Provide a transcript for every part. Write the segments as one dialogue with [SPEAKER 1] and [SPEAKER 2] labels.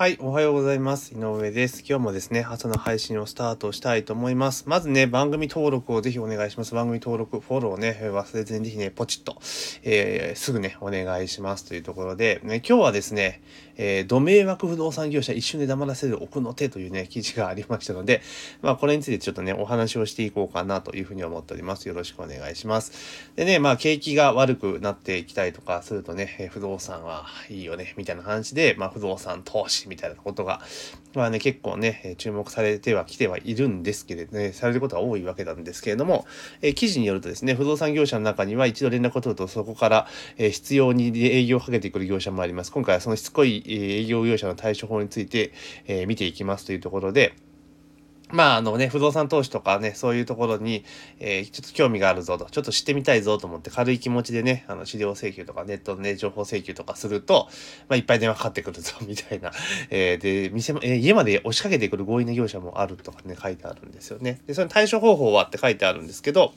[SPEAKER 1] はい、おはようございます。井上です。今日もですね、朝の配信をスタートしたいと思います。まずね、番組登録をぜひお願いします。番組登録、フォローをね、忘れずにぜひね、ポチッと、えー、すぐね、お願いしますというところで、ね、今日はですね、えー、土迷惑不動産業者一瞬で黙らせる奥の手というね、記事がありましたので、まあ、これについてちょっとね、お話をしていこうかなというふうに思っております。よろしくお願いします。でね、まあ、景気が悪くなっていきたいとかするとね、不動産はいいよね、みたいな話で、まあ、不動産投資みたいなことが、まあね、結構ね、注目されてはきてはいるんですけれどね、されることが多いわけなんですけれども、え記事によるとですね、不動産業者の中には一度連絡を取るとそこから、え必要に営業をかけてくる業者もあります。今回はそのしつこい営業業者の対処法について、え見ていきますというところで、まあ、あのね、不動産投資とかね、そういうところに、えー、ちょっと興味があるぞと、ちょっと知ってみたいぞと思って軽い気持ちでね、あの、資料請求とかネットのね、情報請求とかすると、まあ、いっぱい電話かかってくるぞ、みたいな。えー、で、店も、えー、家まで押しかけてくる強引な業者もあるとかね、書いてあるんですよね。で、その対処方法はって書いてあるんですけど、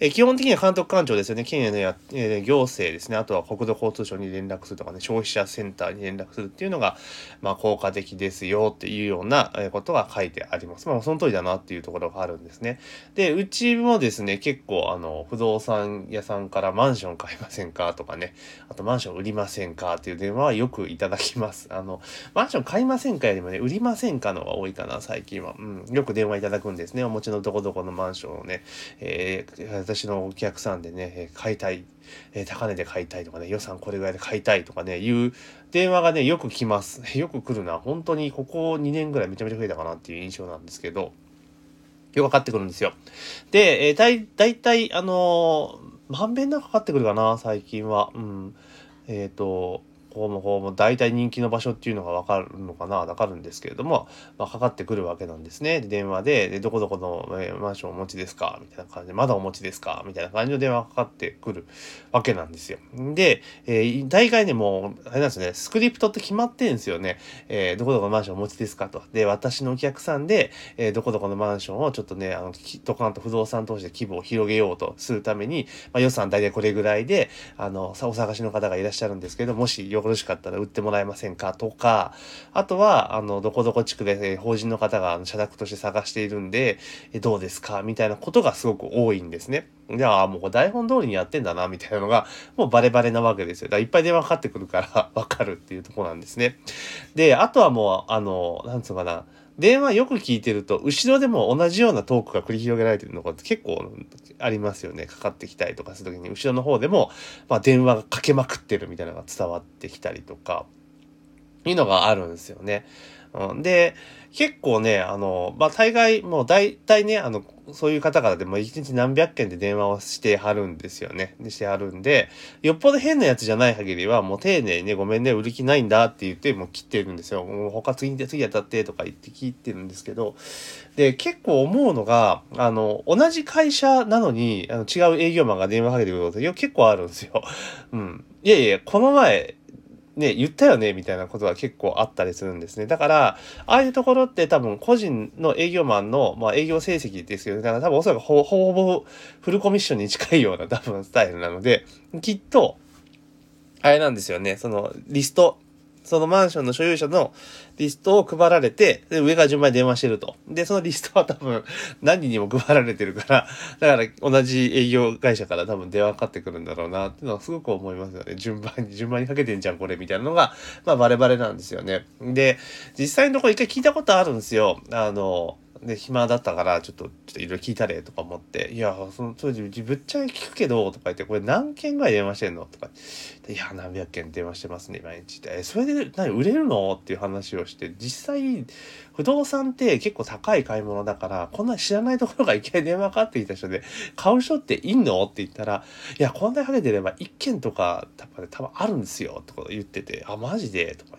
[SPEAKER 1] えー、基本的には監督官庁ですよね、県へのや、えー、行政ですね、あとは国土交通省に連絡するとかね、消費者センターに連絡するっていうのが、まあ、効果的ですよっていうようなえことが書いてあります。まあ、その通りだなっていうところがあるんですね。で、うちもですね、結構あの、不動産屋さんからマンション買いませんかとかね、あとマンション売りませんかっていう電話はよくいただきます。あの、マンション買いませんかよりもね、売りませんかのが多いかな、最近は。うん、よく電話いただくんですね。お持ちのどこどこのマンションをね、えー、私のお客さんでね、買いたい。えー、高値で買いたいとかね、予算これぐらいで買いたいとかね、いう電話がね、よく来ます。よく来るな。本当にここ2年ぐらいめちゃめちゃ増えたかなっていう印象なんですけど、よくかかってくるんですよ。で、えー、だい、だいたい、あのー、まんべんなくかかってくるかな、最近は。うん。えっ、ー、と、こうもこうも大体人気の場所っていうのがわかるのかなわかるんですけれども、まあ、かかってくるわけなんですね。で電話でで、どこどこの、マンションお持ちですか？みたいな感じで、まだお持ちですか？みたいな感じの電話がかかってくるわけなんですよ。で、えー、大概ね、もう、あれなんですね、スクリプトって決まってんですよね。えー、どこどこのマンションお持ちですかと。で、私のお客さんで、えー、どこどこのマンションをちょっとね、あの、ドカンと不動産投資で規模を広げようとするために、まあ、予算大体これぐらいで、あの、お探しの方がいらっしゃるんですけど、もしよろしかったら売ってもらえませんかとか、あとは、あの、どこどこ地区で、法人の方が社宅として探しているんで、どうですか？みたいなことがすごく多いんですね。じゃあ、もう台本通りにやってんだな、みたいなのが、もうバレバレなわけですよ。だからいっぱい電話かかってくるから わかるっていうとこなんですね。で、あとはもう、あの、なんつうかな、電話よく聞いてると、後ろでも同じようなトークが繰り広げられてるのが結構ありますよね。かかってきたりとかするときに、後ろの方でも、まあ、電話がかけまくってるみたいなのが伝わってきたりとか、いうのがあるんですよね。うん、で、結構ね、あの、まあ、大概、もう大体ね、あの、そういう方からでも一日何百件で電話をしてはるんですよね。してはるんで、よっぽど変なやつじゃない限りは、もう丁寧にね、ごめんね、売る気ないんだって言って、もう切ってるんですよ。もう他次に次当たってとか言って切ってるんですけど、で、結構思うのが、あの、同じ会社なのに、あの違う営業マンが電話かけてくること結構あるんですよ。うん。いやいや、この前、ね、言ったよねみたいなことが結構あったりするんですね。だから、ああいうところって多分個人の営業マンの、まあ、営業成績ですよね、だから多分おそらくほぼほぼフルコミッションに近いような多分スタイルなので、きっと、あれなんですよね、そのリスト、そのマンションの所有者のリストを配られて、で、上から順番に電話してると。で、そのリストは多分 何人にも配られてるから、だから同じ営業会社から多分電話かかってくるんだろうなっていうのはすごく思いますよね。順番に、順番にかけてんじゃん、これ、みたいなのが、まあバレバレなんですよね。で、実際のところ一回聞いたことあるんですよ。あの、で、暇だったから、ちょっと、ちょっといろいろ聞いたれとか思って、いや、その当時、ぶっちゃけ聞くけど、とか言って、これ何件ぐらい電話してんの？とか、いや、何百件電話してますね、毎日って。え、それで何、売れるの？っていう話をして、実際、不動産って結構高い買い物だから、こんな知らないところがいきなり電話かかってきた人で、買う人っていんの？って言ったら、いや、こんなにかけてれば1件とか、多分、多分あるんですよ、とか言ってて、あ、マジで？とか。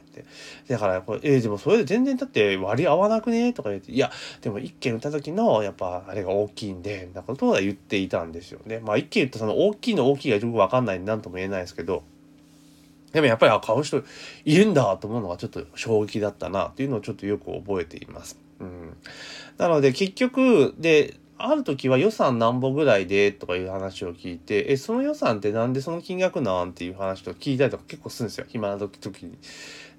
[SPEAKER 1] だから、これ、えー、でもそれで全然だって割り合わなくね？とか言って、いや、でも1件売った時の、やっぱ、あれが大きいんで、なことは言っていたんですよね。まあ、1件言ったその大きいの大きいがよくわかんないんで、なんとも言えないですけど、でもやっぱり、あ、買う人いるんだと思うのがちょっと衝撃だったなっていうのをちょっとよく覚えています。うん。なので結局、で、ある時は予算何本ぐらいでとかいう話を聞いて、え、その予算ってなんでその金額なん？っていう話と聞いたりとか結構するんですよ。暇な時時に。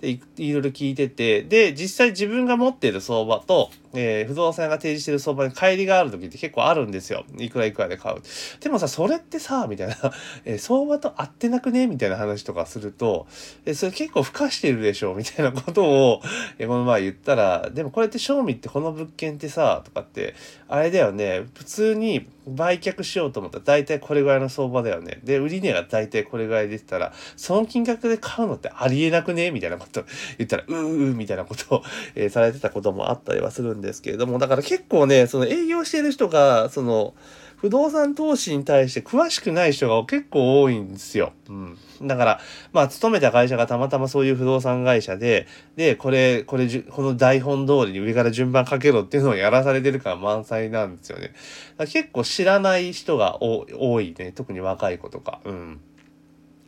[SPEAKER 1] で、いいろいろ聞いてて、で、実際自分が持っている相場と、えー、不動産屋が提示してる相場に乖離がある時って結構あるんですよ。いくらいくらで買う。でもさ、それってさ、みたいな、えー、相場と合ってなくねみたいな話とかすると、えー、それ結構付加してるでしょみたいなことを、えー、この前言ったら、でもこれって賞味ってこの物件ってさ、とかって、あれだよね、普通に売却しようと思ったら大体これぐらいの相場だよね。で、売り値が大体これぐらい出てたら、その金額で買うのってありえなくねみたいなこと言ったら、うーうーみたいなことを、えー、されてたこともあったりはするんんですけれども、だから結構ね、その営業してる人が、その、不動産投資に対して詳しくない人が結構多いんですよ。うん。だから、まあ、勤めた会社がたまたまそういう不動産会社で、で、これ、これ、この台本通りに上から順番かけろっていうのをやらされてるから満載なんですよね。結構知らない人が多いね。特に若い子とか。うん。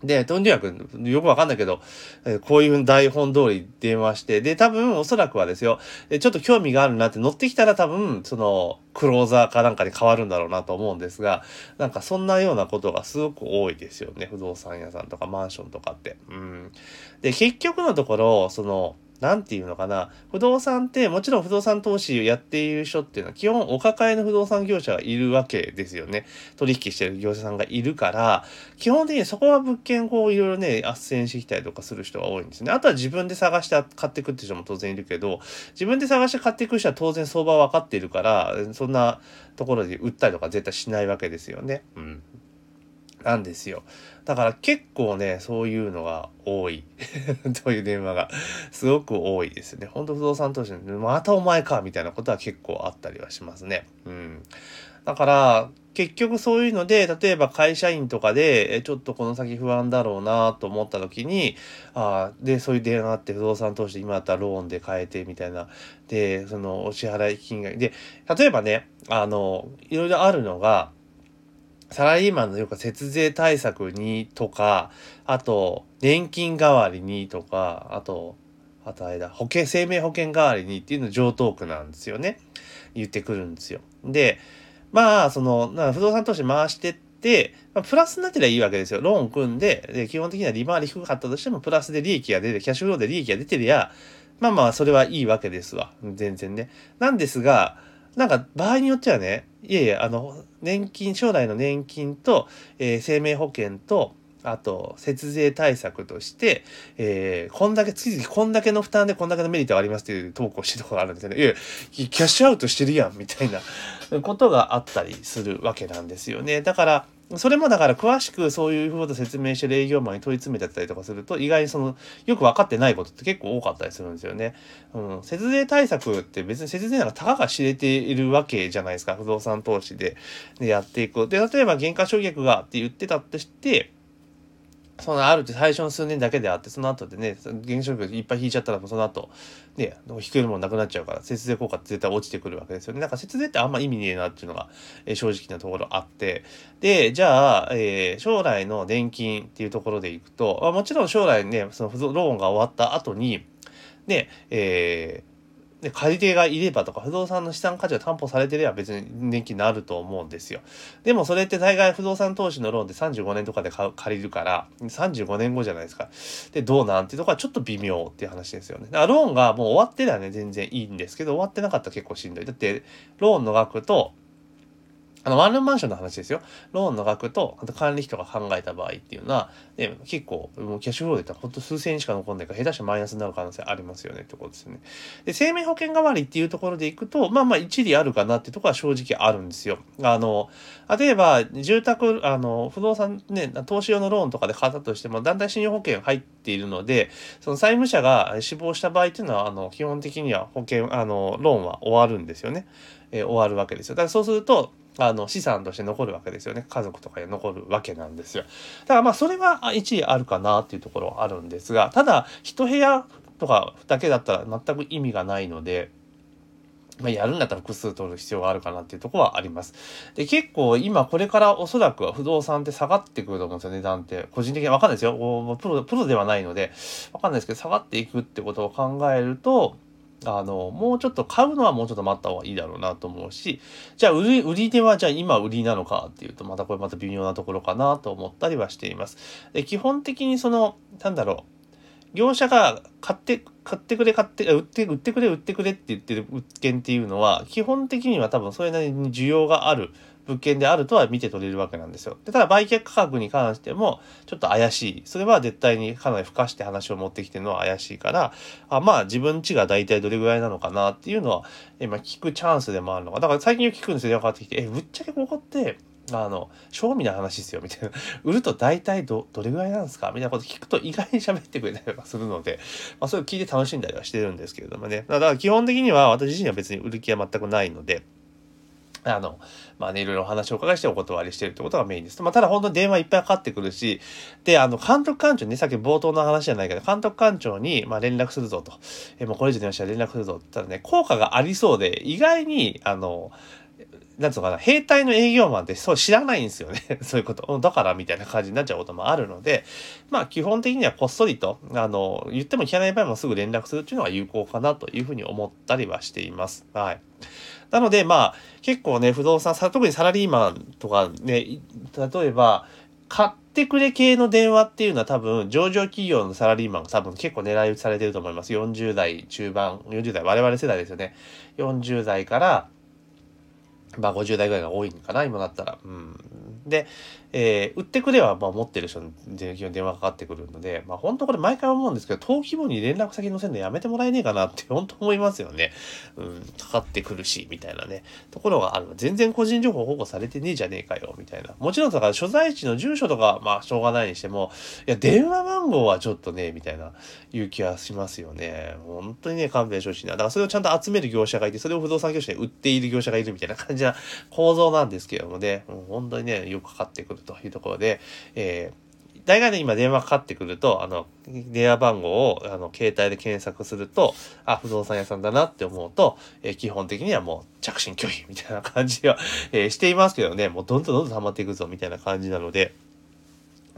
[SPEAKER 1] で、とにかく、よくわかんないけど、えこういう台本通り電話して、で、多分おそらくはですよ、えちょっと興味があるなって乗ってきたら多分、その、クローザーかなんかに変わるんだろうなと思うんですが、なんかそんなようなことがすごく多いですよね。不動産屋さんとかマンションとかって。うん。で、結局のところ、その、なんていうのかな、不動産ってもちろん不動産投資をやっている人っていうのは基本お抱えの不動産業者がいるわけですよね。取引してる業者さんがいるから、基本的にそこは物件をいろいろね、斡旋してきたりとかする人が多いんですね。あとは自分で探して買っていくって人も当然いるけど、自分で探して買っていく人は当然相場分かっているから、そんなところで売ったりとか絶対しないわけですよね。うん。なんですよ。だから結構ね、そういうのが多い。という電話がすごく多いですね。ほんと不動産投資の、またお前かみたいなことは結構あったりはしますね。うん。だから、結局そういうので、例えば会社員とかで、えちょっとこの先不安だろうなと思った時に、あで、そういう電話あって不動産投資今だったらローンで買えてみたいな。で、そのお支払い金額で、例えばね、あの、いろいろあるのが、サラリーマンのよく節税対策にとか、あと、年金代わりにとか、あと、あとあれだ、保険、生命保険代わりにっていうの上等句なんですよね。言ってくるんですよ。で、まあ、その、な不動産投資回してって、まあ、プラスになってりゃいいわけですよ。ローン組んで、で、基本的には利回り低かったとしても、プラスで利益が出て、キャッシュフローで利益が出てりゃ、まあまあ、それはいいわけですわ。全然ね。なんですが、なんか場合によってはね、いえいえ、あの、年金、将来の年金と、えー、生命保険と、あと、節税対策として、えー、こんだけ、月々こんだけの負担でこんだけのメリットがありますっていう投稿してるところがあるんですよね。いや、キャッシュアウトしてるやん、みたいなことがあったりするわけなんですよね。だから、それもだから詳しくそういうこと説明して営業マンに問い詰めてたりとかすると意外にそのよく分かってないことって結構多かったりするんですよね。うん、節税対策って別に節税なんかたかが知れているわけじゃないですか不動産投資ででやっていく。で例えば減価償却がって言ってたとしてそのあるって最初の数年だけであって、その後でね、原子力いっぱい引いちゃったら、その後、ね、引けるものなくなっちゃうから、節税効果って絶対落ちてくるわけですよね。だか節税ってあんま意味ねえなっていうのが、えー、正直なところあって、で、じゃあ、えー、将来の年金っていうところでいくと、まあ、もちろん将来ね、そのローンが終わった後に、で、えー、で、借り手がいればとか、不動産の資産価値が担保されてれば別に年金になると思うんですよ。でもそれって大概不動産投資のローンで35年とかで借りるから、35年後じゃないですか。で、どうなんていうところはちょっと微妙っていう話ですよね。だからローンがもう終わってりゃね、全然いいんですけど、終わってなかったら結構しんどい。だって、ローンの額と、あの、ワンルームマンションの話ですよ。ローンの額と、あと管理費とか考えた場合っていうのは、ね、結構、もうキャッシュフローで言ったらほんと数千円しか残んないから、下手したらマイナスになる可能性ありますよねってことですよね。で、生命保険代わりっていうところでいくと、まあまあ一理あるかなってところは正直あるんですよ。あの、例えば、住宅、あの、不動産ね、投資用のローンとかで買ったとしても、団体信用保険入っているので、その債務者が死亡した場合っていうのは、あの、基本的には保険、あの、ローンは終わるんですよね。えー、終わるわけですよ。だからそうすると、あの資産として残るわけですよね家族とかに残るわけなんですよだからまあそれは一理あるかなっていうところはあるんですがただ一部屋とかだけだったら全く意味がないのでまあ、やるんだったら複数取る必要があるかなっていうところはあります。で、結構今これからおそらくは不動産って下がってくると思うんですよ、値段って。個人的にわかんないですよ。プロ、プロではないので、わかんないですけど、下がっていくってことを考えると、あの、もうちょっと買うのはもうちょっと待った方がいいだろうなと思うし、じゃあ売り、売り手はじゃあ今売りなのかっていうと、またこれまた微妙なところかなと思ったりはしています。で基本的にその、なんだろう、業者が買って、買ってくれ、買って、売って、売ってくれ、売ってくれって言ってる物件っていうのは、基本的には多分それなりに需要がある物件であるとは見て取れるわけなんですよ。で、ただ売却価格に関してもちょっと怪しい。それは絶対にかなり付加して話を持ってきてるのは怪しいから、あまあ自分ちが大体どれぐらいなのかなっていうのは、今聞くチャンスでもあるのか。だから最近よく聞くんですよ。電話かってきて、え、ぶっちゃけここって、あの、賞味の話ですよ、みたいな。売ると大体ど、どれぐらいなんですか？みたいなこと聞くと意外に喋ってくれたりとかするので、まあそれを聞いて楽しんだりはしてるんですけれどもね。だから基本的には私自身は別に売る気は全くないので、あの、まあね、いろいろお話をお伺いしてお断りしてるってことがメインです。まあ、ただ本当に電話いっぱいかかってくるし、で、あの、監督官庁ね、さっき冒頭の話じゃないけど、監督官庁に、まあ、連絡するぞと。え、もうこれ以上電話したら連絡するぞって言ったらね、効果がありそうで、意外に、あの、なんつうかな、兵隊の営業マンってそう知らないんですよね。そういうこと。だからみたいな感じになっちゃうこともあるので、まあ基本的にはこっそりと、あの、言っても聞かない場合もすぐ連絡するっていうのが有効かなというふうに思ったりはしています。はい。なので、まあ、結構ね、不動産、特にサラリーマンとかね、例えば、買ってくれ系の電話っていうのは多分、上場企業のサラリーマンが多分結構狙い撃ちされてると思います。40代中盤、40代、我々世代ですよね。40代から、まあ50代ぐらいが多いんかな、今だったら。うん。で、えー、売ってくれは、まあ持ってる人に電話かかってくるので、まあ本当これ毎回思うんですけど、登記簿に連絡先載せるのやめてもらえねえかなって 本当思いますよね。うん、かかってくるし、みたいなね、ところがある。全然個人情報保護されてねえじゃねえかよ、みたいな。もちろんだから所在地の住所とか、まあしょうがないにしても、いや、電話番号はちょっとね、みたいな、いう気はしますよね。本当にね、勘弁してほしいな。だからそれをちゃんと集める業者がいて、それを不動産業者に売っている業者がいるみたいな感じな構造なんですけどもね、もう本当にね、よくかかってくるというところで、えー大概ね、今電話かかってくると、あの、電話番号を、あの、携帯で検索すると、あ、不動産屋さんだなって思うと、えー、基本的にはもう着信拒否みたいな感じは、えー、していますけどね、もうどんどんどんどん溜まっていくぞみたいな感じなので、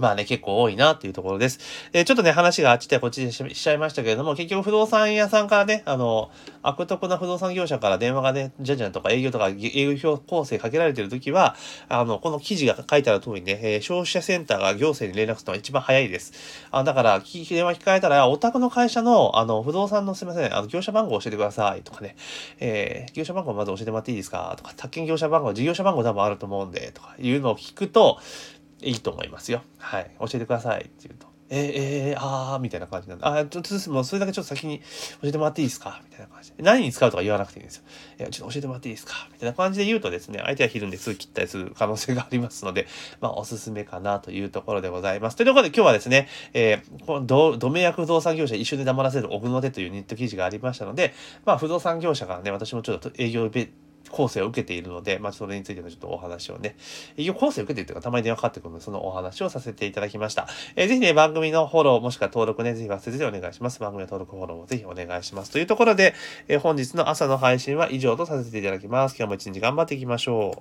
[SPEAKER 1] まあね、結構多いなっていうところです。で、ちょっとね、話があっちでこっちでしちゃいましたけれども、結局不動産屋さんからね、あの、悪徳な不動産業者から電話がね、じゃじゃんとか営業とか営業構成かけられてるときは、あの、この記事が書いてある通りね、えー、消費者センターが行政に連絡するのが一番早いです。あだから、電話聞かれたら、お宅の会社の、あの、不動産のすいません、あの、業者番号教えてくださいとかね、えー、業者番号まず教えてもらっていいですかとか、宅建業者番号、事業者番号多分あると思うんで、とかいうのを聞くと、いいと思いますよ。はい。教えてくださいって言うと。えー、えー、あー、みたいな感じなんで。あ、ちょっと、もうそれだけちょっと先に教えてもらっていいですか？みたいな感じで。何に使うとか言わなくていいんですよ。いや、ちょっと教えてもらっていいですか？みたいな感じで言うとですね、相手はひるんですぐ切ったりする可能性がありますので、まあ、おすすめかなというところでございます。というところで今日はですね、えー、このド、メ役不動産業者一緒に黙らせる奥の手というニット記事がありましたので、まあ、不動産業者からね、私もちょっと営業構成を受けているので、まあ、それについてのちょっとお話をね、営業構成を受けているというか、たまに電話かかってくるので、そのお話をさせていただきました。えー、ぜひね、番組のフォロー、もしくは登録ね、ぜひ忘れずにお願いします。番組の登録フォローもぜひお願いします。というところで、えー、本日の朝の配信は以上とさせていただきます。今日も一日頑張っていきましょう。